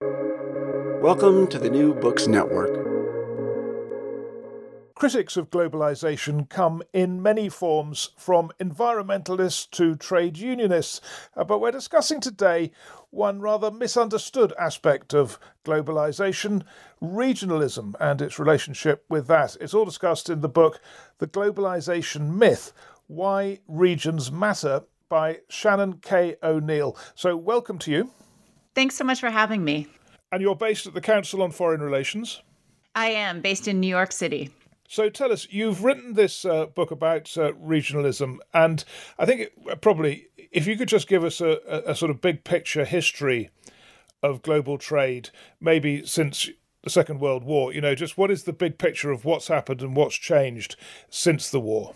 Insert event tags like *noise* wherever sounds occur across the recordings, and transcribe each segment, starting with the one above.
Welcome to the New Books Network. Critics of globalization come in many forms, from environmentalists to trade unionists. Uh, but we're discussing today one rather misunderstood aspect of globalization regionalism and its relationship with that. It's all discussed in the book The Globalization Myth Why Regions Matter by Shannon K. O'Neill. So, welcome to you. Thanks so much for having me. And you're based at the Council on Foreign Relations. I am based in New York City. So tell us, you've written this uh, book about uh, regionalism, and I think it, probably if you could just give us a, a, a, sort of big picture history of global trade, maybe since the Second World War, you know, just what is the big picture of what's happened and what's changed since the war?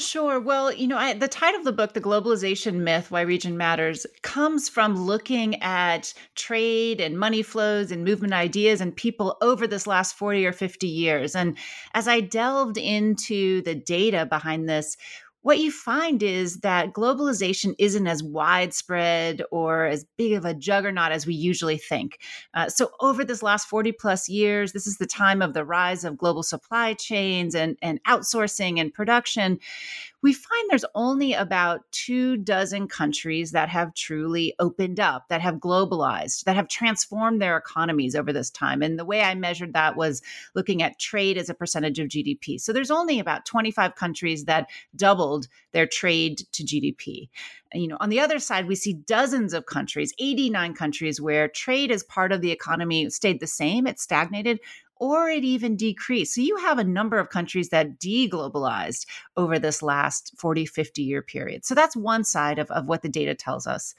Sure. Well, you know, I, the title of the book, The Globalization Myth Why Region Matters, comes from looking at trade and money flows and movement ideas and people over this last 40 or 50 years. And as I delved into the data behind this, what you find is that globalization isn't as widespread or as big of a juggernaut as we usually think. Uh, so, over this last 40 plus years, this is the time of the rise of global supply chains and, and outsourcing and production we find there's only about two dozen countries that have truly opened up, that have globalized, that have transformed their economies over this time. And the way I measured that was looking at trade as a percentage of GDP. So there's only about 25 countries that doubled their trade to GDP. You know, on the other side, we see dozens of countries, 89 countries, where trade as part of the economy stayed the same, it stagnated, or it even decreased. So you have a number of countries that deglobalized over this last 40, 50 year period. So that's one side of, of what the data tells us.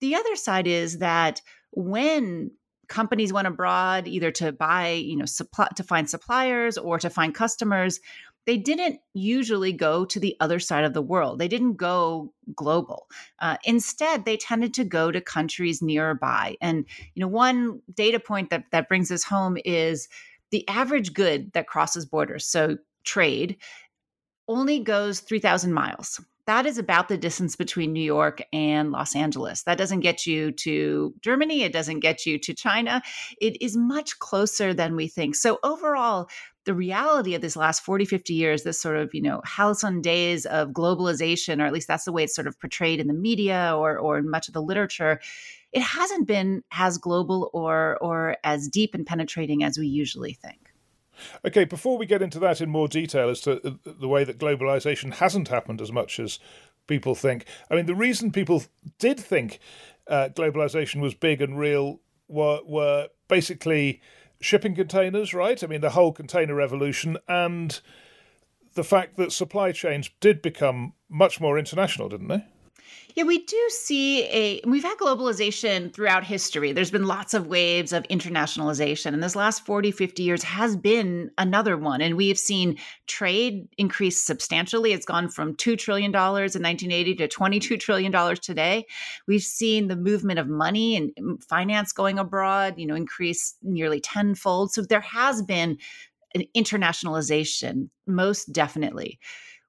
The other side is that when companies went abroad either to buy you know supply to find suppliers or to find customers they didn't usually go to the other side of the world. They didn't go global. Uh, instead, they tended to go to countries nearby. And you know, one data point that that brings us home is the average good that crosses borders, so trade, only goes 3,000 miles. That is about the distance between New York and Los Angeles. That doesn't get you to Germany. It doesn't get you to China. It is much closer than we think. So, overall, the reality of this last 40, 50 years, this sort of, you know, halcyon days of globalization, or at least that's the way it's sort of portrayed in the media or, or in much of the literature, it hasn't been as global or or as deep and penetrating as we usually think. Okay, before we get into that in more detail as to the way that globalization hasn't happened as much as people think, I mean, the reason people did think uh, globalization was big and real were were basically shipping containers, right? I mean, the whole container revolution and the fact that supply chains did become much more international, didn't they? Yeah, we do see a we've had globalization throughout history. There's been lots of waves of internationalization and this last 40, 50 years has been another one and we have seen trade increase substantially. It's gone from 2 trillion dollars in 1980 to 22 trillion dollars today. We've seen the movement of money and mm, finance going abroad, you know, increase nearly tenfold. So there has been an internationalization most definitely.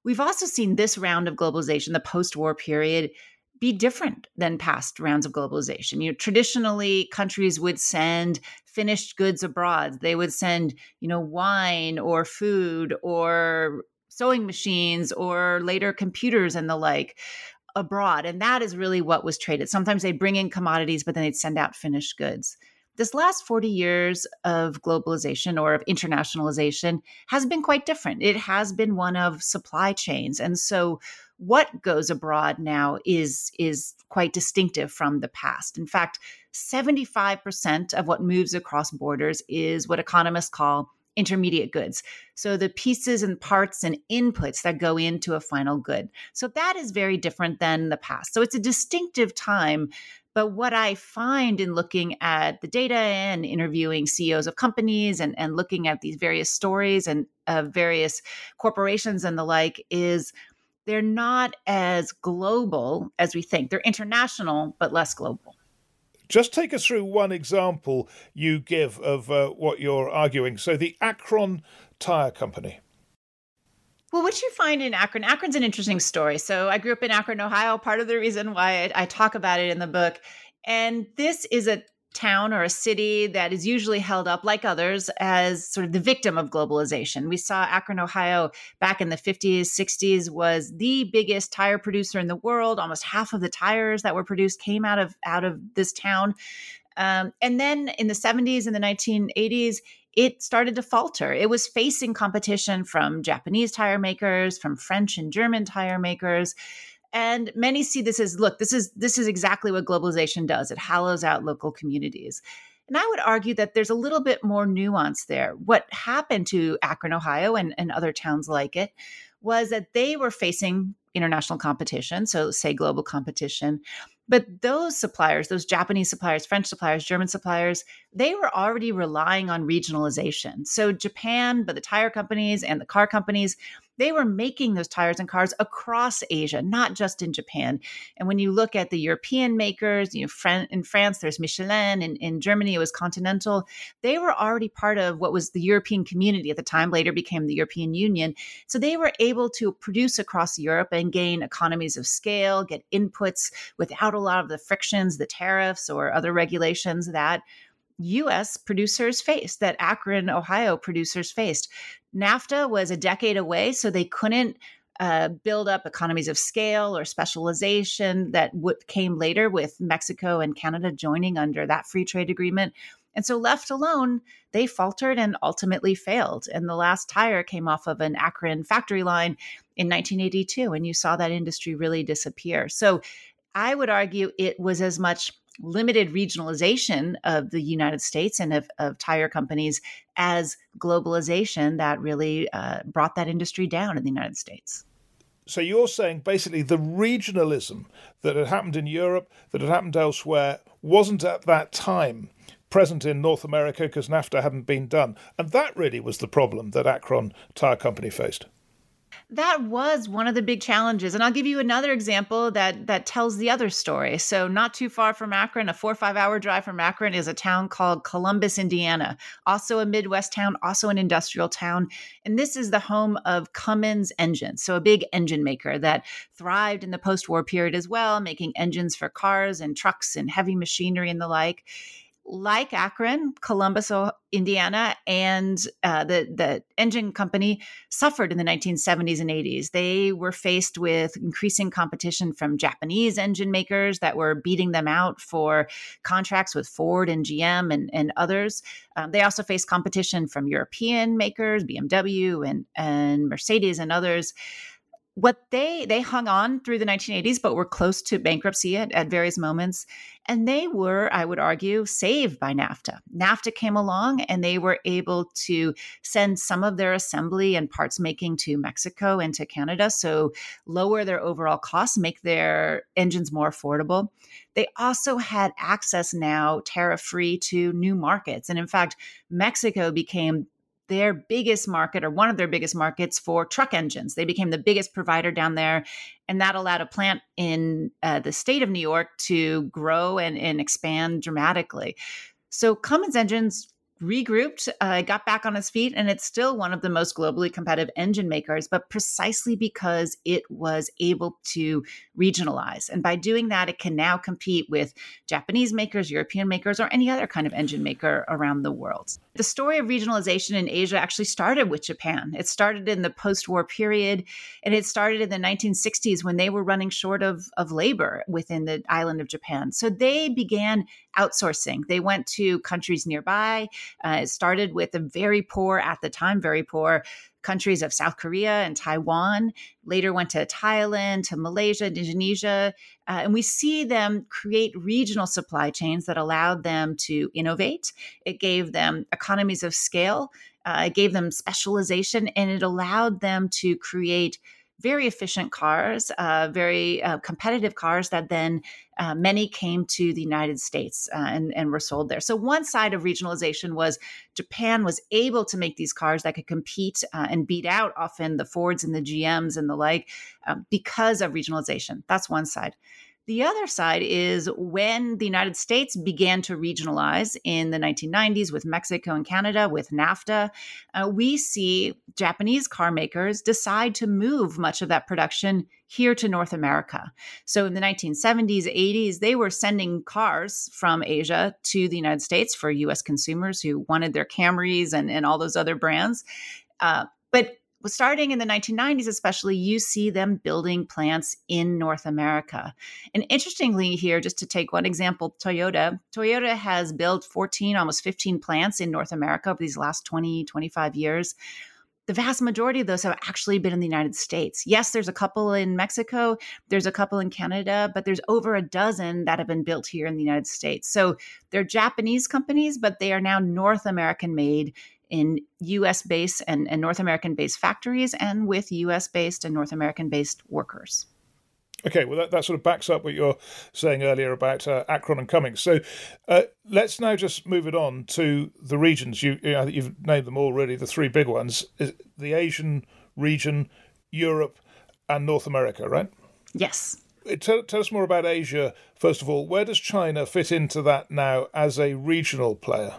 We've also seen this round of globalization, the post war period, be different than past rounds of globalization. You know, traditionally countries would send finished goods abroad. They would send, you know, wine or food or sewing machines or later computers and the like abroad. And that is really what was traded. Sometimes they'd bring in commodities, but then they'd send out finished goods. This last 40 years of globalization or of internationalization has been quite different. It has been one of supply chains. And so what goes abroad now is is quite distinctive from the past. In fact, 75% of what moves across borders is what economists call intermediate goods. So the pieces and parts and inputs that go into a final good. So that is very different than the past. So it's a distinctive time. But what I find in looking at the data and interviewing CEOs of companies and, and looking at these various stories and uh, various corporations and the like is they're not as global as we think. They're international, but less global. Just take us through one example you give of uh, what you're arguing. So, the Akron Tire Company. Well, what you find in Akron, Akron's an interesting story. So, I grew up in Akron, Ohio. Part of the reason why I, I talk about it in the book. And this is a town or a city that is usually held up, like others, as sort of the victim of globalization. We saw Akron, Ohio, back in the 50s, 60s, was the biggest tire producer in the world. Almost half of the tires that were produced came out of out of this town. Um, and then in the 70s and the 1980s, it started to falter. It was facing competition from Japanese tire makers, from French and German tire makers and many see this as look this is this is exactly what globalization does. It hollows out local communities. And i would argue that there's a little bit more nuance there. What happened to akron ohio and, and other towns like it was that they were facing international competition so say global competition but those suppliers those japanese suppliers french suppliers german suppliers they were already relying on regionalization. So japan but the tire companies and the car companies they were making those tires and cars across Asia, not just in Japan. And when you look at the European makers, you know, in France, there's Michelin, and in Germany, it was Continental. They were already part of what was the European community at the time, later became the European Union. So they were able to produce across Europe and gain economies of scale, get inputs without a lot of the frictions, the tariffs, or other regulations that US producers faced, that Akron, Ohio producers faced. NAFTA was a decade away, so they couldn't uh, build up economies of scale or specialization that what came later with Mexico and Canada joining under that free trade agreement. And so, left alone, they faltered and ultimately failed. And the last tire came off of an Akron factory line in 1982, and you saw that industry really disappear. So, I would argue it was as much limited regionalization of the United States and of, of tire companies as globalization that really uh, brought that industry down in the United States. So you're saying basically the regionalism that had happened in Europe, that had happened elsewhere, wasn't at that time present in North America because NAFTA hadn't been done. And that really was the problem that Akron Tire Company faced that was one of the big challenges and i'll give you another example that that tells the other story. So not too far from akron a four or five hour drive from akron is a town called columbus indiana also a midwest town also an industrial town and this is the home of cummins engines so a big engine maker that thrived in the post-war period as well making engines for cars and trucks and heavy machinery and the like like Akron, Columbus, Indiana, and uh, the the engine company suffered in the 1970s and 80s. They were faced with increasing competition from Japanese engine makers that were beating them out for contracts with Ford and GM and, and others. Um, they also faced competition from European makers, BMW and and Mercedes and others what they they hung on through the 1980s but were close to bankruptcy at, at various moments. And they were i would argue saved by nafta. Nafta came along and they were able to send some of their assembly and parts making to mexico and to canada so lower their overall costs make their engines more affordable. They also had access now tariff free to new markets. And in fact mexico became their biggest market or one of their biggest markets for truck engines. They became the biggest provider down there, and that allowed a plant in uh, the state of New York to grow and, and expand dramatically. So Cummins engines regrouped, uh, got back on its feet, and it's still one of the most globally competitive engine makers, but precisely because it was able to regionalize. And by doing that, it can now compete with Japanese makers, European makers, or any other kind of engine maker around the world. The story of regionalization in Asia actually started with Japan. It started in the post war period, and it started in the 1960s when they were running short of, of labor within the island of Japan. So they began outsourcing. They went to countries nearby. Uh, it started with a very poor, at the time, very poor countries of South Korea and Taiwan, later went to Thailand, to Malaysia, Indonesia. Uh, and we see them create regional supply chains that allowed them to innovate. It gave them economies of scale, uh, it gave them specialization, and it allowed them to create very efficient cars, uh, very uh, competitive cars that then uh, many came to the United States uh, and, and were sold there. So, one side of regionalization was Japan was able to make these cars that could compete uh, and beat out often the Fords and the GMs and the like um, because of regionalization. That's one side. The other side is when the United States began to regionalize in the 1990s with Mexico and Canada, with NAFTA, uh, we see Japanese car makers decide to move much of that production here to North America. So in the 1970s, 80s, they were sending cars from Asia to the United States for US consumers who wanted their Camrys and, and all those other brands. Uh, but starting in the 1990s, especially, you see them building plants in North America. And interestingly, here, just to take one example, Toyota, Toyota has built 14, almost 15 plants in North America over these last 20, 25 years. The vast majority of those have actually been in the United States. Yes, there's a couple in Mexico, there's a couple in Canada, but there's over a dozen that have been built here in the United States. So they're Japanese companies, but they are now North American made in US based and, and North American based factories and with US based and North American based workers. Okay, well, that, that sort of backs up what you're saying earlier about uh, Akron and Cummins. So uh, let's now just move it on to the regions. You, you know, you've named them already, the three big ones the Asian region, Europe, and North America, right? Yes. Uh, tell, tell us more about Asia, first of all. Where does China fit into that now as a regional player?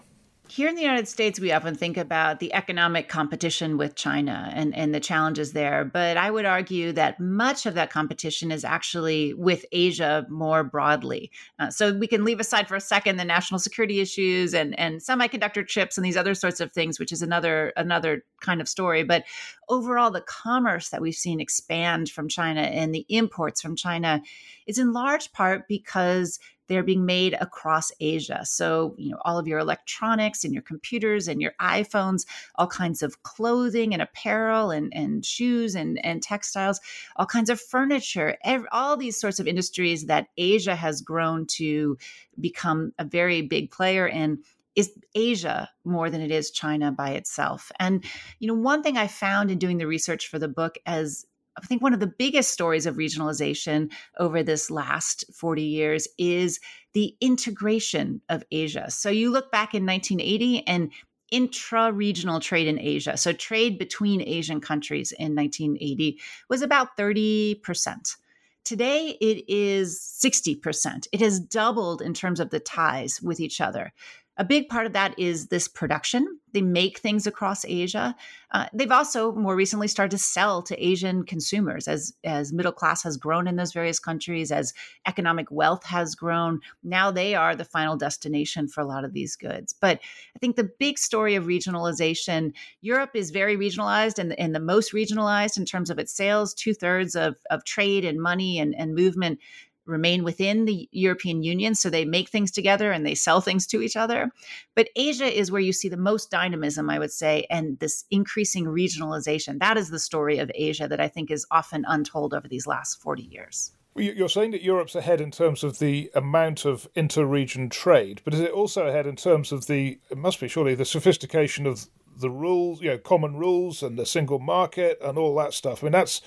Here in the United States, we often think about the economic competition with China and, and the challenges there. But I would argue that much of that competition is actually with Asia more broadly. Uh, so we can leave aside for a second the national security issues and, and semiconductor chips and these other sorts of things, which is another another kind of story. But overall, the commerce that we've seen expand from China and the imports from China is in large part because they're being made across Asia. So, you know, all of your electronics and your computers and your iPhones, all kinds of clothing and apparel and, and shoes and, and textiles, all kinds of furniture, all these sorts of industries that Asia has grown to become a very big player in is Asia more than it is China by itself. And you know, one thing I found in doing the research for the book as I think one of the biggest stories of regionalization over this last 40 years is the integration of Asia. So you look back in 1980 and intra regional trade in Asia, so trade between Asian countries in 1980, was about 30%. Today, it is 60%. It has doubled in terms of the ties with each other. A big part of that is this production. They make things across Asia. Uh, they've also more recently started to sell to Asian consumers as as middle class has grown in those various countries, as economic wealth has grown. Now they are the final destination for a lot of these goods. But I think the big story of regionalization, Europe is very regionalized and, and the most regionalized in terms of its sales. Two thirds of, of trade and money and, and movement remain within the European Union. So they make things together and they sell things to each other. But Asia is where you see the most dynamism, I would say, and this increasing regionalization. That is the story of Asia that I think is often untold over these last 40 years. You're saying that Europe's ahead in terms of the amount of inter region trade, but is it also ahead in terms of the, it must be surely, the sophistication of the rules, you know, common rules and the single market and all that stuff? I mean, that's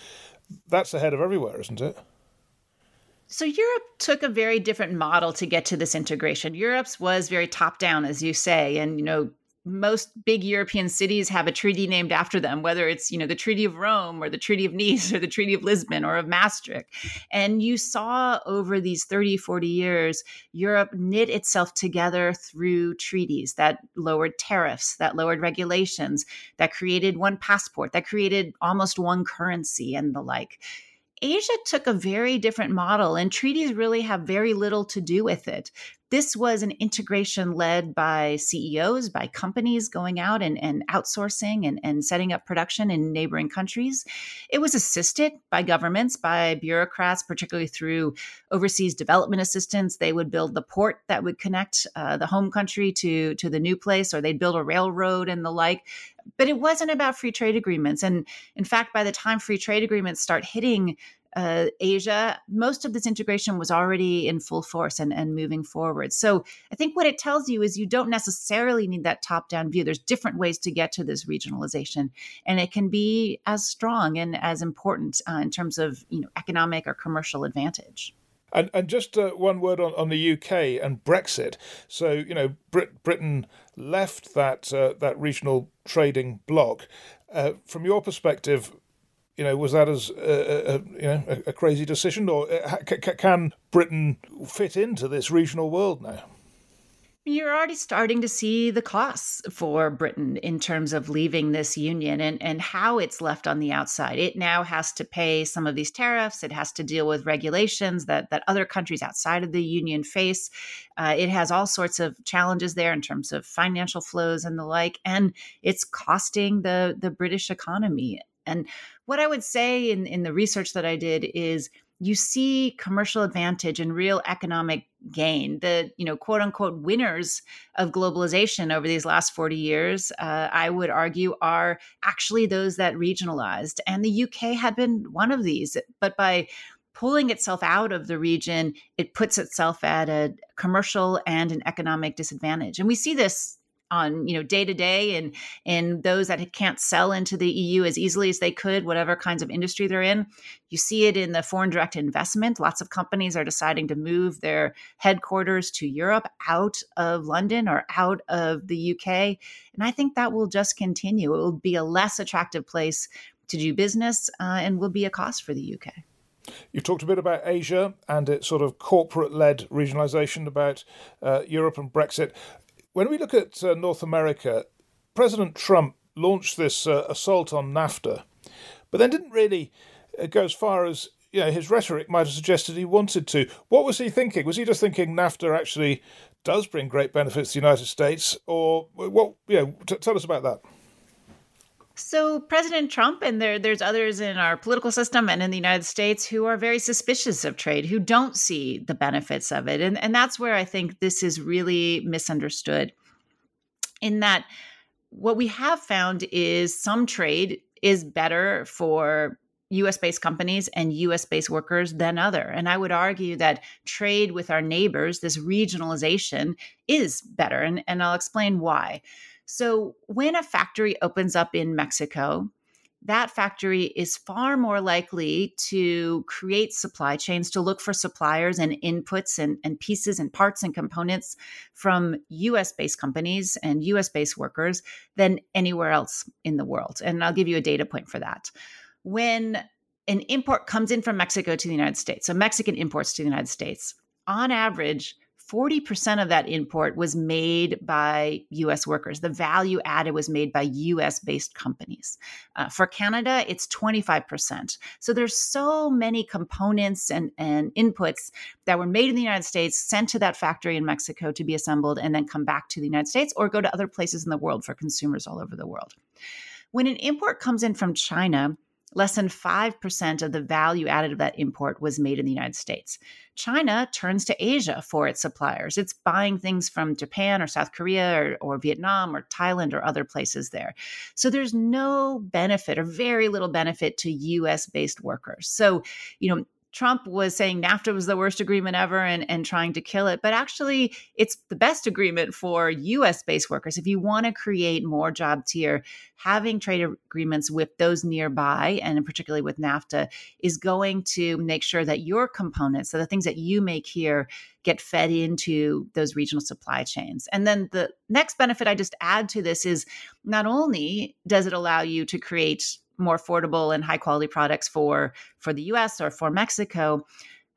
that's ahead of everywhere, isn't it? So Europe took a very different model to get to this integration. Europe's was very top down, as you say, and you know most big European cities have a treaty named after them, whether it's you know the Treaty of Rome or the Treaty of Nice or the Treaty of Lisbon or of Maastricht. And you saw over these 30, 40 years, Europe knit itself together through treaties that lowered tariffs, that lowered regulations, that created one passport, that created almost one currency and the like. Asia took a very different model, and treaties really have very little to do with it. This was an integration led by CEOs, by companies going out and, and outsourcing and, and setting up production in neighboring countries. It was assisted by governments, by bureaucrats, particularly through overseas development assistance. They would build the port that would connect uh, the home country to, to the new place, or they'd build a railroad and the like but it wasn't about free trade agreements. And in fact, by the time free trade agreements start hitting uh, Asia, most of this integration was already in full force and, and moving forward. So I think what it tells you is you don't necessarily need that top down view. There's different ways to get to this regionalization, and it can be as strong and as important uh, in terms of you know economic or commercial advantage. And, and just uh, one word on, on the UK and Brexit. So you know, Brit- Britain left that uh, that regional trading bloc. Uh, from your perspective, you know, was that as a, a you know a, a, crazy decision, or uh, can Britain fit into this regional world now? You're already starting to see the costs for Britain in terms of leaving this union and, and how it's left on the outside. It now has to pay some of these tariffs. It has to deal with regulations that, that other countries outside of the union face. Uh, it has all sorts of challenges there in terms of financial flows and the like. And it's costing the, the British economy. And what I would say in, in the research that I did is you see commercial advantage and real economic gain. The you know quote unquote winners of globalization over these last forty years, uh, I would argue, are actually those that regionalized, and the UK had been one of these. But by pulling itself out of the region, it puts itself at a commercial and an economic disadvantage, and we see this on you know day to day and and those that can't sell into the EU as easily as they could whatever kinds of industry they're in. You see it in the foreign direct investment. Lots of companies are deciding to move their headquarters to Europe out of London or out of the UK and I think that will just continue. It will be a less attractive place to do business uh, and will be a cost for the UK You've talked a bit about Asia and its sort of corporate led regionalisation, about uh, Europe and Brexit. When we look at uh, North America, President Trump launched this uh, assault on NAFTA, but then didn't really uh, go as far as you know, his rhetoric might have suggested he wanted to. What was he thinking? Was he just thinking NAFTA actually does bring great benefits to the United States, or what? You know, t- tell us about that. So President Trump and there there's others in our political system and in the United States who are very suspicious of trade, who don't see the benefits of it. And and that's where I think this is really misunderstood. In that what we have found is some trade is better for US based companies and US based workers than other. And I would argue that trade with our neighbors, this regionalization, is better. And, and I'll explain why. So, when a factory opens up in Mexico, that factory is far more likely to create supply chains, to look for suppliers and inputs and, and pieces and parts and components from US based companies and US based workers than anywhere else in the world. And I'll give you a data point for that. When an import comes in from Mexico to the United States, so Mexican imports to the United States, on average, 40% of that import was made by US workers. The value added was made by US based companies. Uh, for Canada, it's 25%. So there's so many components and, and inputs that were made in the United States, sent to that factory in Mexico to be assembled, and then come back to the United States or go to other places in the world for consumers all over the world. When an import comes in from China, less than 5% of the value added of that import was made in the United States. China turns to Asia for its suppliers. It's buying things from Japan or South Korea or, or, Vietnam or Thailand or other places there. So there's no benefit or very little benefit to US based workers. So, you know, Trump was saying NAFTA was the worst agreement ever and, and trying to kill it. But actually, it's the best agreement for US based workers. If you want to create more jobs here, having trade agreements with those nearby, and particularly with NAFTA, is going to make sure that your components, so the things that you make here, get fed into those regional supply chains. And then the next benefit I just add to this is not only does it allow you to create more affordable and high quality products for for the US or for Mexico.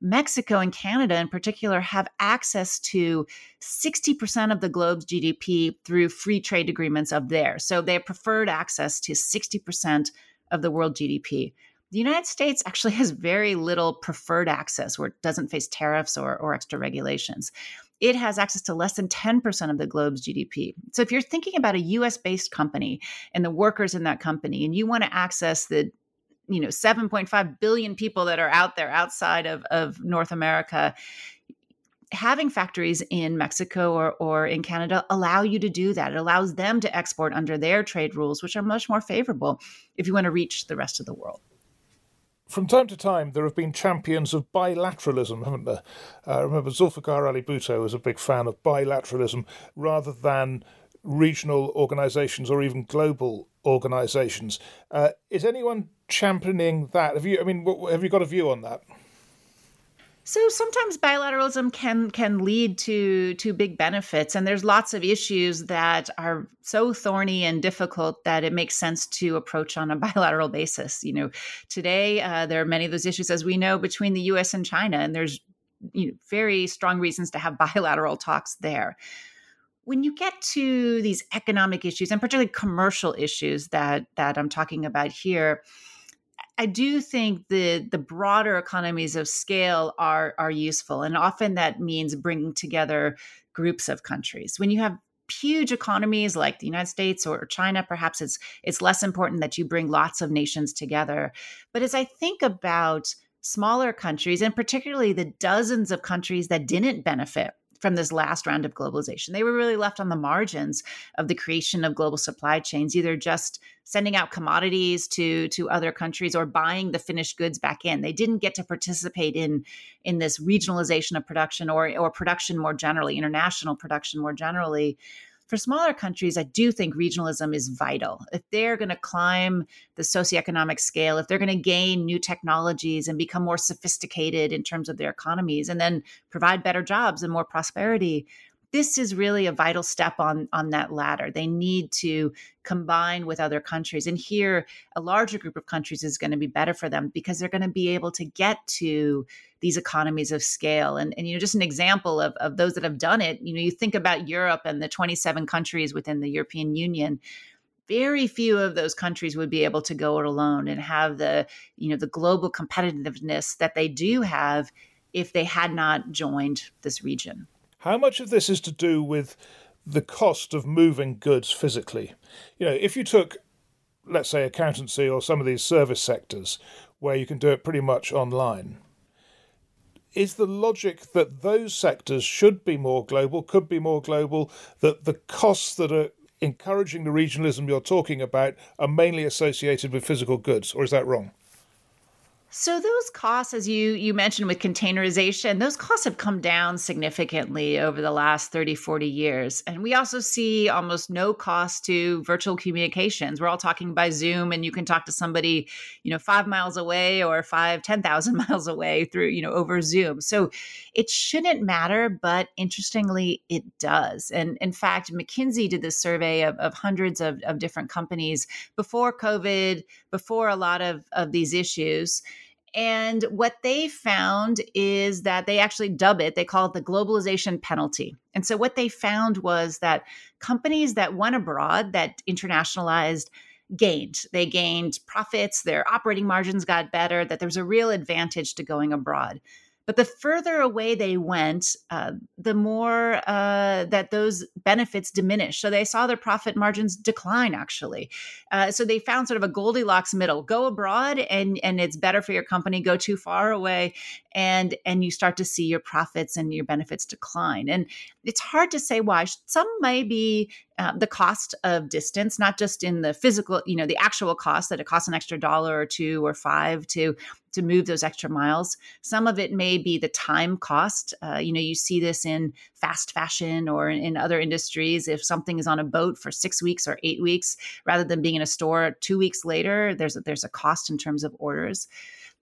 Mexico and Canada in particular have access to 60% of the globe's GDP through free trade agreements of theirs. So they have preferred access to 60% of the world GDP. The United States actually has very little preferred access where it doesn't face tariffs or, or extra regulations it has access to less than 10% of the globe's GDP. So if you're thinking about a US based company and the workers in that company, and you want to access the you know 7.5 billion people that are out there outside of, of North America, having factories in Mexico or, or in Canada allow you to do that. It allows them to export under their trade rules, which are much more favorable if you want to reach the rest of the world. From time to time, there have been champions of bilateralism, haven't there? Uh, remember Zulfikar Ali Bhutto was a big fan of bilateralism rather than regional organisations or even global organisations. Uh, is anyone championing that? Have you? I mean, have you got a view on that? So sometimes bilateralism can can lead to to big benefits, and there's lots of issues that are so thorny and difficult that it makes sense to approach on a *laughs* bilateral basis. You know, today uh, there are many of those issues, as we know, between the U.S. and China, and there's you know, very strong reasons to have *laughs* bilateral talks there when you get to these economic issues and particularly commercial issues that that I'm talking about here, I do think the the broader economies of scale are are useful, and often that means bringing together groups of countries. When you have huge economies like the United States or China, perhaps it's it's less important that you bring lots of nations together. But as I think about smaller countries, and particularly the dozens of countries that didn't benefit from this last round of globalization. They were really left on the margins of the creation of global supply chains, either just sending out commodities to to other countries or buying the finished goods back in. They didn't get to participate in in this regionalization of production or or production more generally, international production more generally for smaller countries, I do think regionalism is vital. If they're going to climb the socioeconomic scale, if they're going to gain new technologies and become more sophisticated in terms of their economies and then provide better jobs and more prosperity, this is really a vital step on on that ladder. They need to combine with other countries and here a larger group of countries is going to be better for them because they're going to be able to get to these economies of scale. And, and you know just an example of, of those that have done it you know you think about europe and the 27 countries within the european union. Very few of those countries would be able to go it alone and have the you know the global competitiveness that they do have if they had not joined this region how much of this is to do with the cost of moving goods physically? You know, if you took, let's say, accountancy or some of these service sectors where you can do it pretty much online, is the logic that those sectors should be more global, could be more global, that the costs that are encouraging the regionalism you're talking about are mainly associated with physical goods, or is that wrong? So those costs, as you you mentioned with containerization, those costs have come down significantly over the last 30, 40 years. And we also see almost no cost to virtual communications. We're all talking by Zoom and you can talk to somebody, you know, five miles away or five, 10,000 *laughs* miles away through, you know, over Zoom. So it shouldn't matter, but interestingly, it does. And in fact, McKinsey did this survey of, of hundreds of, of different companies before COVID, before a lot of, of these issues. And what they found is that they actually dub it, they call it the globalization penalty. And so what they found was that companies that went abroad, that internationalized, gained. They gained profits, their operating margins got better, that there was a real advantage to going abroad. But the further away they went, uh, the more uh, that those benefits diminished. So they saw their profit margins decline, actually. Uh, so they found sort of a Goldilocks middle: go abroad, and and it's better for your company. Go too far away, and and you start to see your profits and your benefits decline. And it's hard to say why. Some may be uh, the cost of distance, not just in the physical, you know, the actual cost that it costs an extra dollar or two or five to to move those extra miles. Some of it may be the time cost. Uh, you know, you see this in fast fashion or in, in other industries. If something is on a boat for six weeks or eight weeks, rather than being in a store two weeks later, there's a, there's a cost in terms of orders.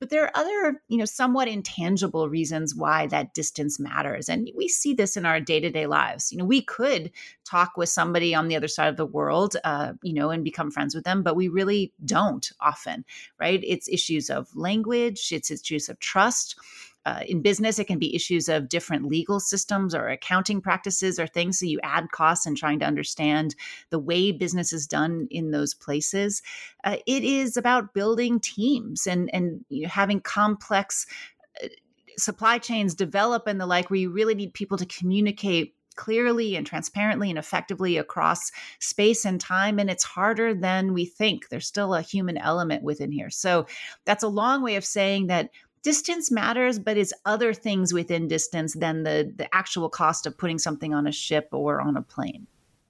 But there are other, you know, somewhat intangible reasons why that distance matters. And we see this in our day to day lives. You know, we could talk with somebody on the other side of the world, uh, you know, and become friends with them, but we really don't often, right? It's issues of language, it's issues of trust uh, in business, it can be issues of different legal systems or accounting practices or things. So you add costs and trying to understand the way business is done in those places. Uh, it is about building teams and and you know, having complex uh, supply chains develop and the like, where you really need people to communicate clearly and transparently and effectively across space and time. And it's harder than we think. There's still a human element within here. So that's a long way of saying that distance matters, but it's other things within distance than the the actual cost of putting something on a ship or on a plane.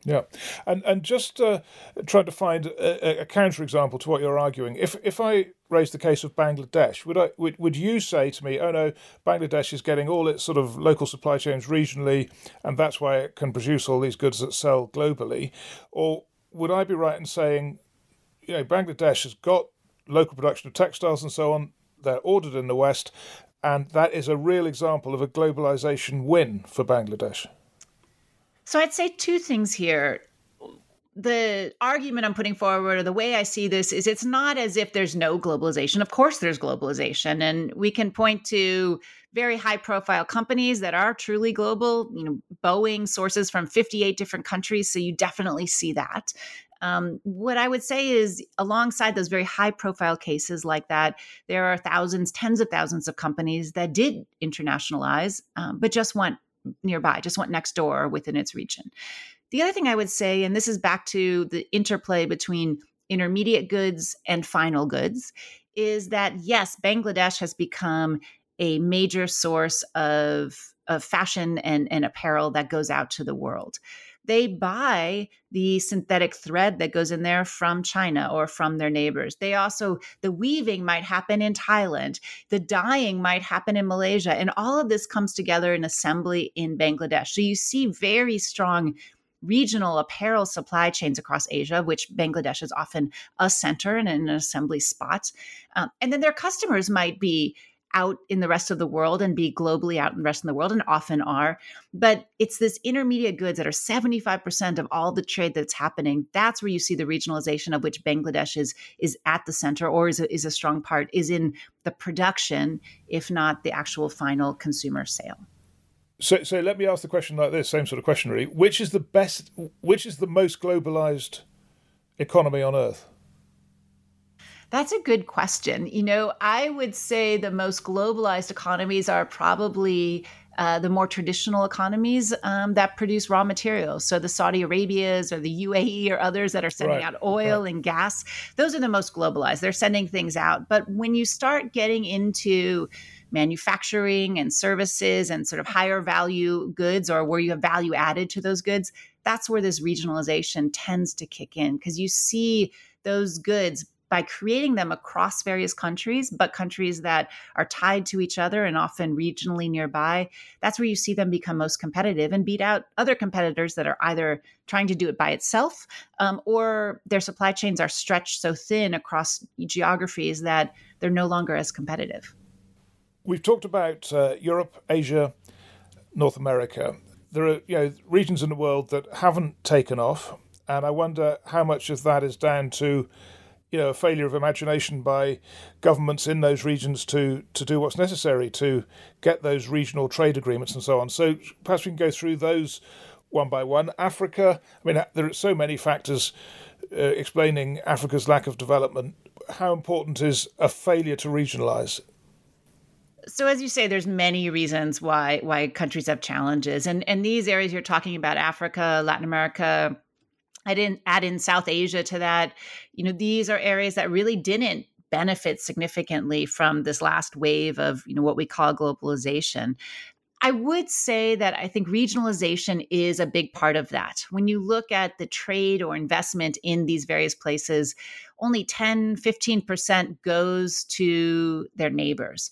Yeah, and and just uh, trying to find a, a counterexample to what you're arguing. If if I raise the case of Bangladesh, would I would, would you say to me, oh no, Bangladesh is getting all its sort of local supply chains regionally, and that's why it can produce all these goods that sell globally, or would I be right in saying, you know, Bangladesh has got local production of textiles and so on, they're ordered in the West, and that is a real example of a globalization win for Bangladesh? So I'd say two things here. The argument I'm putting forward, or the way I see this, is it's not as if there's no globalization. Of course, there's globalization, and we can point to very high profile companies that are truly global. You know, Boeing sources from 58 different countries, so you definitely see that. Um, what I would say is, alongside those very high profile cases like that, there are thousands, tens of thousands of companies that did internationalize, um, but just went nearby, just went next door within its region. The other thing I would say, and this is back to the interplay between intermediate goods and final goods, is that yes, Bangladesh has become a major source of, of fashion and, and apparel that goes out to the world they buy the synthetic thread that goes in there from China or from their neighbors. They also, the weaving might happen in Thailand, the dyeing might happen in Malaysia, and all of this comes together in assembly in Bangladesh. So you see very strong regional apparel supply chains across Asia, which Bangladesh is often a center and an assembly spot. Um, and then their customers might be out in the rest of the world and be globally out in the rest of the world and often are. But it's this intermediate goods that are 75% of all the trade that's happening. That's where you see the regionalization of which bangladesh is is at the center or is a, is a strong part is in the production if not the actual final consumer sale. So so let me ask the question like this same sort of question really. Which is the best which is the most globalized economy on earth that's a good question. You know, I would say the most globalized economies are probably uh, the more traditional economies um, that produce raw materials. So the Saudi Arabias or the UAE or others that are sending right. out oil right. and gas, those are the most globalized. They're sending things out. But when you start getting into manufacturing and services and sort of higher value goods or where you have value added to those goods, that's where this regionalization tends to kick in because you see those goods by creating them across various countries, but countries that are tied to each other and often regionally nearby, that's where you see them become most competitive and beat out other competitors that are either trying to do it by itself um, or their supply chains are stretched so thin across geographies that they're no longer as competitive. We've talked about uh, Europe, Asia, North America. There are you know regions in the world that haven't taken off, and I wonder how much of that is down to you know a failure of imagination by governments in those regions to to do what's necessary to get those regional trade agreements and so on. So perhaps we can go through those one by one. Africa, I mean, there are so many factors uh, explaining Africa's lack of development. How important is a failure to regionalize? so as you say there's many reasons why why countries have challenges and and these areas you're talking about africa latin america I didn't add in South Asia to that. You know, these are areas that really didn't benefit significantly from this last wave of, you know, what we call globalization. I would say that I think regionalization is a big part of that. When you look at the trade or investment in these various places, only 10, 15% goes to their neighbors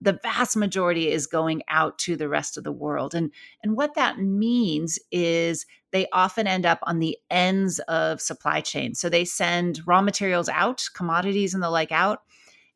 the vast majority is going out to the rest of the world and and what that means is they often end up on the ends of supply chains so they send raw materials out commodities and the like out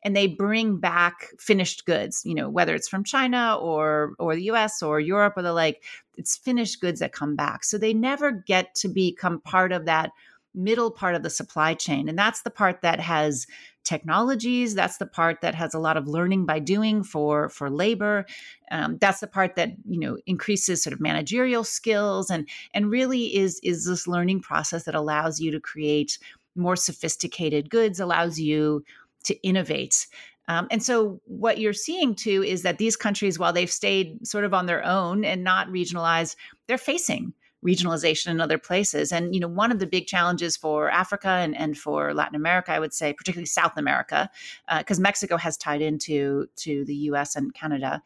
and they bring back finished goods you know whether it's from china or or the us or europe or the like it's finished goods that come back. So they never get to become part of that middle part of the supply chain and that's the part that has technologies that's the part that has a lot of learning by doing for for labor um, that's the part that you know increases sort of managerial skills and and really is is this learning process that allows you to create more sophisticated goods allows you to innovate. Um, and so, what you're seeing too is that these countries, while they've stayed sort of on their own and not regionalized, they're facing regionalization in other places. And, you know, one of the big challenges for Africa and, and for Latin America, I would say, particularly South America, because uh, Mexico has tied into to the US and Canada,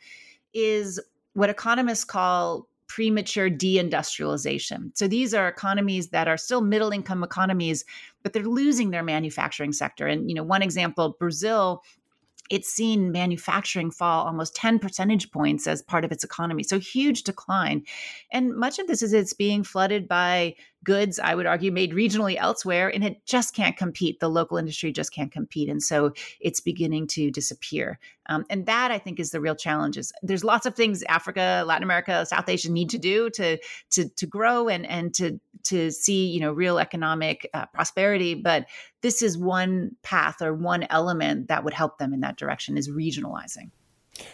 is what economists call premature deindustrialization. So these are economies that are still middle income economies, but they're losing their manufacturing sector. And, you know, one example, Brazil it's seen manufacturing fall almost 10 percentage points as part of its economy. So huge decline. And much of this is it's being flooded by goods, I would argue, made regionally elsewhere, and it just can't compete. The local industry just can't compete. And so it's beginning to disappear. Um, and that I think is the real challenge. Is there's lots of things Africa, Latin America, South Asia need to do to to to grow and and to to see you know real economic uh, prosperity. But this is one path or one element that would help them in that direction is regionalizing.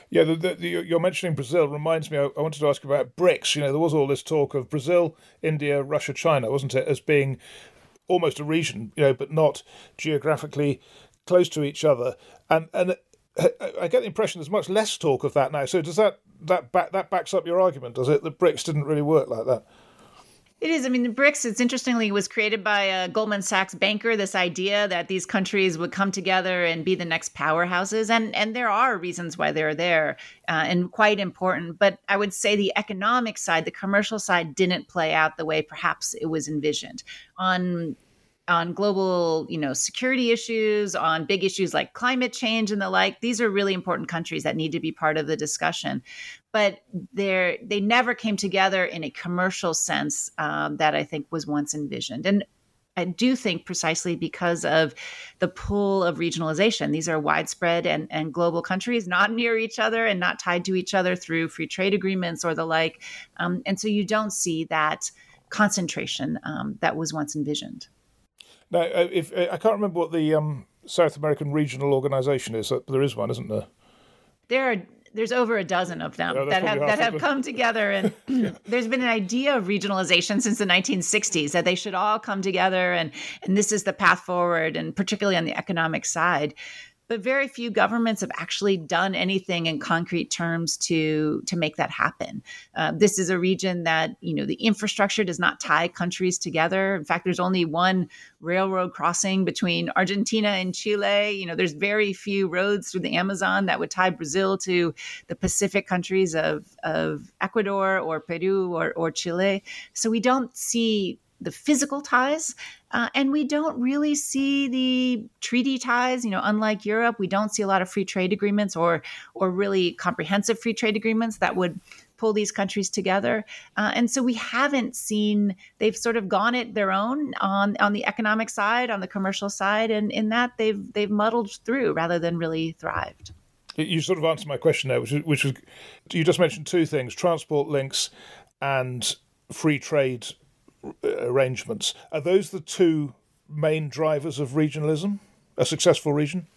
Yeah, the, the, the, you're mentioning Brazil reminds me. I, I, wanted to ask about BRICS. You know, there was all this talk of Brazil, India, Russia, China, wasn't it, as being almost a region, you know, but not geographically close to each other. And and uh, I get the impression there's much less talk of that now. So does that that back, that backs up your argument? Does it? that BRICS didn't really work like that. It is. I mean, the BRICS, it's interestingly, was created by a Goldman Sachs banker, this idea that these countries would come together and be the next powerhouses. And, and there are reasons why they're there uh, and quite important. But I would say the economic side, the commercial side, didn't play out the way perhaps it was envisioned. On on global, you know, security issues, on big issues like climate change and the like. These are really important countries that need to be part of the discussion. But they they never came together in a commercial sense um, that I think was once envisioned. And I do think precisely because of the pull of regionalization. These are widespread and, and global countries, not near each other and not tied to each other through free trade agreements or the like. Um, and so you don't see that concentration um, that was once envisioned. Now, uh, if uh, I can't remember what the um, South American Regional Organization is, there is one, isn't there? There are there's over a dozen of them yeah, that have that have come together and *laughs* yeah. there's been an idea of regionalization since the 1960s that they should all come together and and this is the path forward and particularly on the economic side but very few governments have actually done anything in concrete terms to to make that happen. Uh, this is a region that you know the infrastructure does not tie countries together. In fact, there's only one railroad crossing between Argentina and Chile. You know, there's very few roads through the Amazon that would tie Brazil to the Pacific countries of of Ecuador or Peru or, or Chile. So we don't see the physical ties. Uh, and we don't really see the treaty ties. You know, unlike Europe, we don't see a lot of free trade agreements or or really comprehensive free trade agreements that would pull these countries together. Uh, and so we haven't seen they've sort of gone it their own on on the economic side, on the commercial side, and in that they've they've muddled through rather than really thrived. You sort of answered my question there, which is, which was you just mentioned two things: transport links and free trade arrangements. Are those the two main drivers of regionalism? A successful region?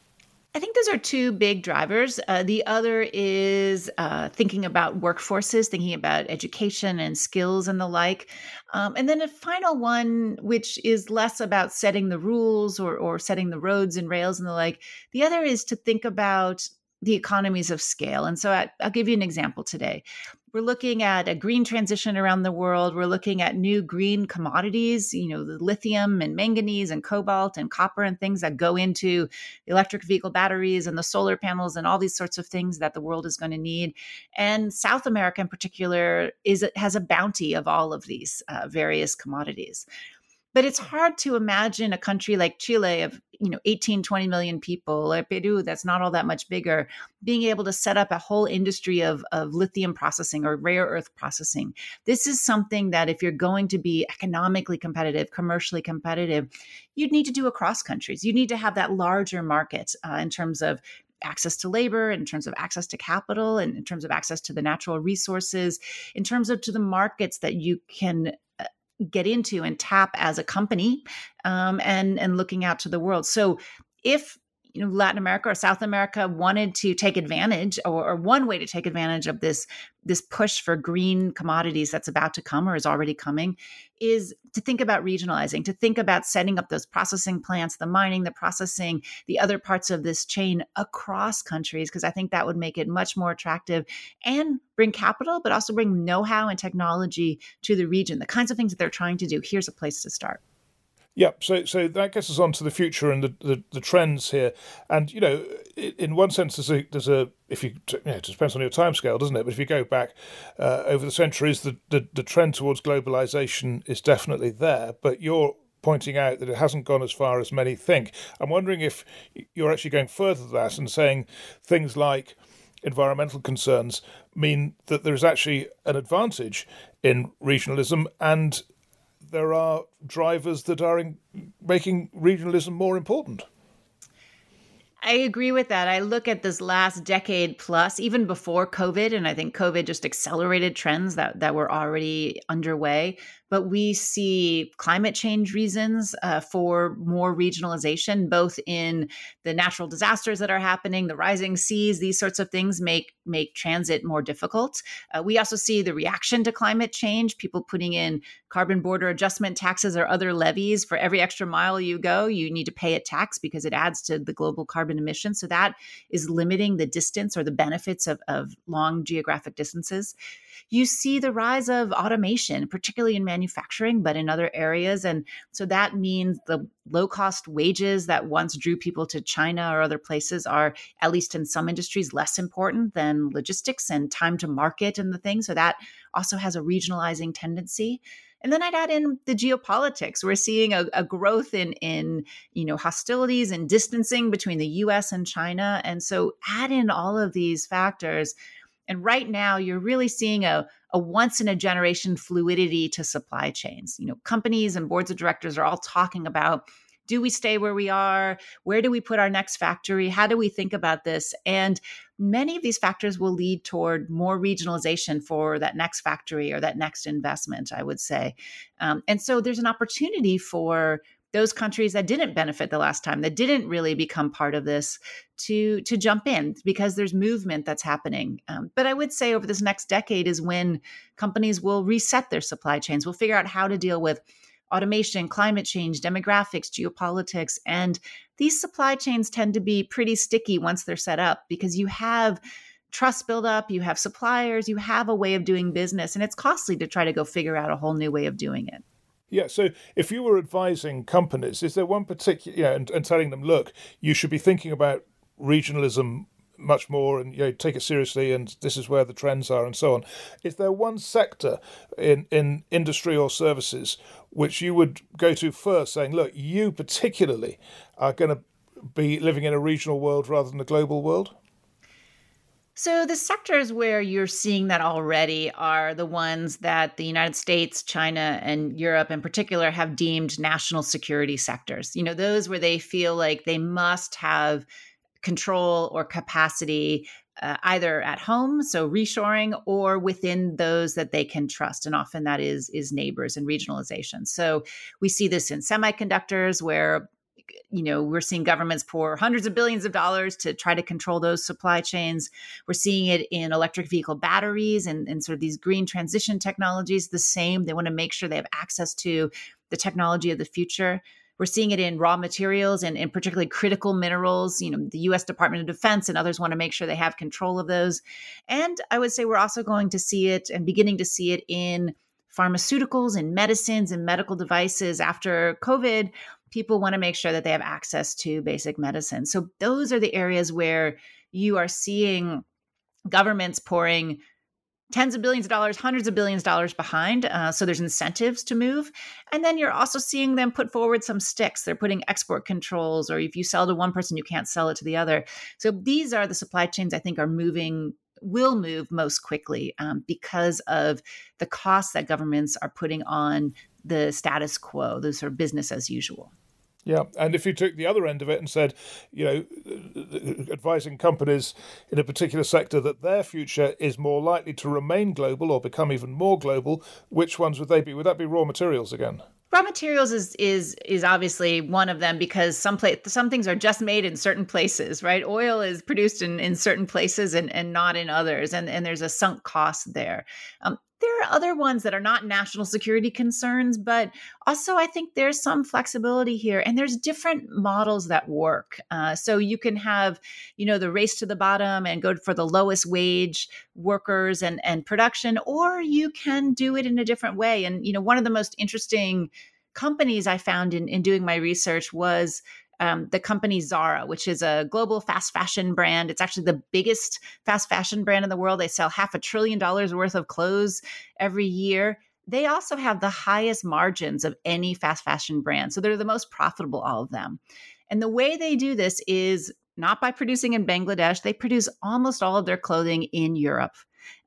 I think those are two big drivers. Uh, the other is uh, thinking about workforces, thinking about education and skills and the like. Um, and then a final one, which is less about setting the rules or, or setting the roads and rails and the like. The other is to think about the economies of scale. And so I, will give you an example today. We're looking at a green transition around the world. We're looking at new green commodities, you know, the lithium and manganese and cobalt and copper and things that go into electric vehicle batteries and the solar panels and all these sorts of things that the world is going to need. And South America in particular is has a bounty of all of these uh, various commodities but it's hard to imagine a country like chile of you know 18 20 million people or peru that's not all that much bigger being able to set up a whole industry of, of lithium processing or rare earth processing. This is something that if you're going to be economically competitive commercially competitive you'd need to do across countries. You need to have that larger market uh, in terms of access to labor, in terms of access to capital, and in terms of access to the natural resources, in terms of to the markets that you can get into and tap as a company um, and and looking out to the world. So if you know Latin America or South America wanted to take advantage, or, or, one way to take advantage of this this push for green commodities that's about to come or is already coming, is to think about regionalizing, to think about setting up those processing plants, the mining, the processing, the other parts of this chain across countries, because I think that would make it much more attractive and bring capital, but also bring know how and technology to the region. The kinds of things that they're trying to do. Here's a place to start. Yeah, so so that gets us on to the future and the, the, the trends here, and you know, in one sense, there's a there's a if you, you know, it depends on your time scale, doesn't it? But if you go back uh, over the centuries, the, the the trend towards globalization is definitely there. But you're pointing out that it hasn't gone as far as many think. I'm wondering if you're actually going further than that and saying things like environmental concerns mean that there's actually an advantage in regionalism and there are drivers that are making regionalism more important. I agree with that. I look at this last decade plus, even before COVID, and I think COVID just accelerated trends that, that were already underway but we see climate change reasons uh, for more regionalization, both in the natural disasters that are happening, the rising seas, these sorts of things make make transit more difficult. Uh, we also see the reaction to climate change, people putting in carbon border adjustment taxes or other levies for every extra mile you go, you need to pay a tax because it adds to the global carbon emissions. So that is limiting the distance or the benefits of, of long geographic distances you see the rise of automation, particularly in manufacturing, but in other areas. And so that means the low cost wages that once drew people to China or other places are, at least in some industries, less important than logistics and time to market and the thing. So that also has a regionalizing tendency. And then I'd add in the geopolitics. We're seeing a, a, growth in in you know hostilities and distancing between the U.S. and China, and so add in all of these factors. And right now, you're really seeing a, a once in a generation fluidity to supply chains. You know, companies and boards of directors are all talking about do we stay where we are? Where do we put our next factory? How do we think about this? And many of these factors will lead toward more regionalization for that next factory or that next investment, I would say. Um, and so there's an opportunity for those countries that didn't benefit the last time that didn't really become part of this to to jump in because there's movement that's happening. Um, but i would say over this next decade is when companies will reset their supply chains. Will figure out how to deal with automation climate change demographics geopolitics and these supply chains tend to be pretty sticky once they're set up because you have trust build up you have suppliers you have a way of doing business and it's costly to try to go figure out a whole new way of doing it yeah. So if you were advising companies, is there one particular, yeah, and, and telling them, look, you should be thinking about regionalism much more and you know, take it seriously and this is where the trends are and so on. Is there one sector in, in industry or services which you would go to first saying, look, you particularly are going to be living in a regional world rather than a global world? So, the sectors where you're seeing that already are the ones that the United States, China, and Europe in particular have deemed national security sectors. You know, those where they feel like they must have control or capacity uh, either at home, so reshoring, or within those that they can trust, and often that is is neighbors and regionalization. So we see this in semiconductors, where you know we're seeing governments pour hundreds of billions of dollars to try to control those supply chains. We're seeing it in electric vehicle batteries and, and sort of these green transition technologies the same. They want to make sure they have access to the technology of the future. We're seeing it in raw materials and, and particularly critical minerals you know the us department of defense and others want to make sure they have control of those. And i would say we're also going to see it and beginning to see it in pharmaceuticals and medicines and medical devices after covid people want to make sure that they have access to basic medicine. So those are the areas where you are seeing governments pouring tens of billions of dollars, hundreds of billions of dollars behind. Uh, so there's incentives to move. And then you're also seeing them put forward some sticks. They're putting export controls, or if you sell to one person, you can't sell it to the other. So these are the supply chains I think are moving will move most quickly um, because of the costs that governments are putting on the status quo, the sort of business as usual. Yeah, and if you took the other end of it and said, you know, advising companies in a particular sector that their future is more likely to remain global or become even more global, which ones would they be? Would that be raw materials again? raw materials is is is obviously one of them because some place some things are just made in certain places right oil is produced in in certain places and and not in others and and there's a sunk cost there um, there are other ones that are not national security concerns, but also I think there's some flexibility here, and there's different models that work. Uh, so you can have, you know, the race to the bottom and go for the lowest wage workers and and production, or you can do it in a different way. And you know, one of the most interesting companies I found in in doing my research was um, the company Zara, which is a global fast fashion brand. It's actually the biggest fast fashion brand in the world. They sell half a trillion dollars worth of clothes every year. They also have the highest margins of any fast fashion brand. So they're the most profitable, all of them. And the way they do this is not by producing in Bangladesh, they produce almost all of their clothing in Europe.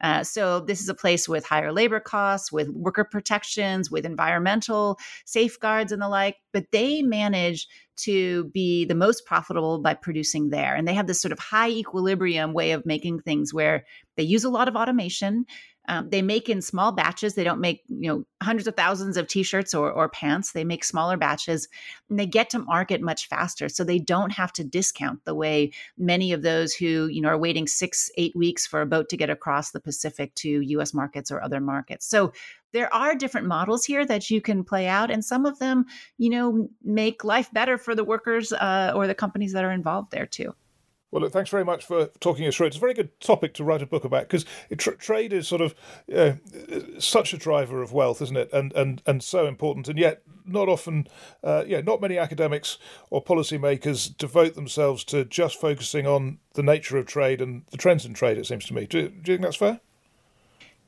Uh, so this is a place with higher labor costs, with worker protections, with environmental safeguards and the like. But they manage to be the most profitable by producing there, and they have this sort of high equilibrium way of making things where they use a lot of automation. Um, they make in small batches. They don't make you know hundreds of thousands of t-shirts or, or pants. They make smaller batches, and they get to market much faster. So they don't have to discount the way many of those who you know are waiting six, eight weeks for a boat to get across the Pacific to U.S. markets or other markets. So there are different models here that you can play out, and some of them, you know, make life better for the workers uh, or the companies that are involved there too. Well, look, thanks very much for talking us through. It's a very good topic to write a book about because tra- trade is sort of uh, such a driver of wealth, isn't it? And and and so important, and yet not often, uh, yeah, not many academics or policymakers devote themselves to just focusing on the nature of trade and the trends in trade. It seems to me. Do, do you think that's fair?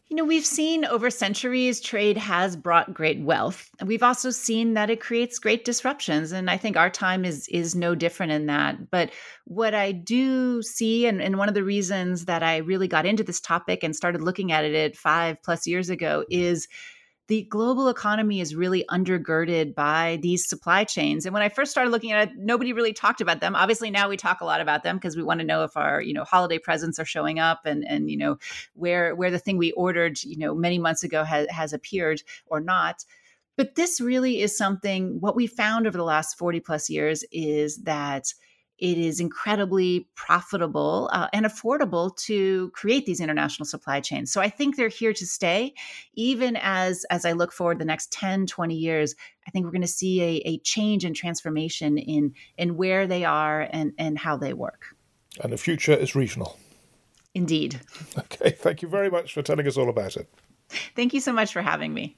You know, we've seen over centuries trade has brought great wealth. We've also seen that it creates great disruptions. And I think our time is is no different in that. But what I do see, and, and one of the reasons that I really got into this topic and started looking at it five plus years ago is the global economy is really undergirded by these supply chains. And when I first started looking at it, nobody really talked about them. Obviously, now we talk a lot about them because we want to know if our, you know, holiday presents are showing up and and you know where where the thing we ordered, you know, many months ago has has appeared or not. But this really is something. What we found over the last forty plus years is that it is incredibly profitable uh, and affordable to create these international supply chains. So i think they're here to stay. Even as as i look forward the next 10 20 years i think we're going to see a, a change and transformation in in where they are and and how they work. And the future is regional. Indeed. *laughs* Okay thank you very much for telling us all about it. Thank you so much for having me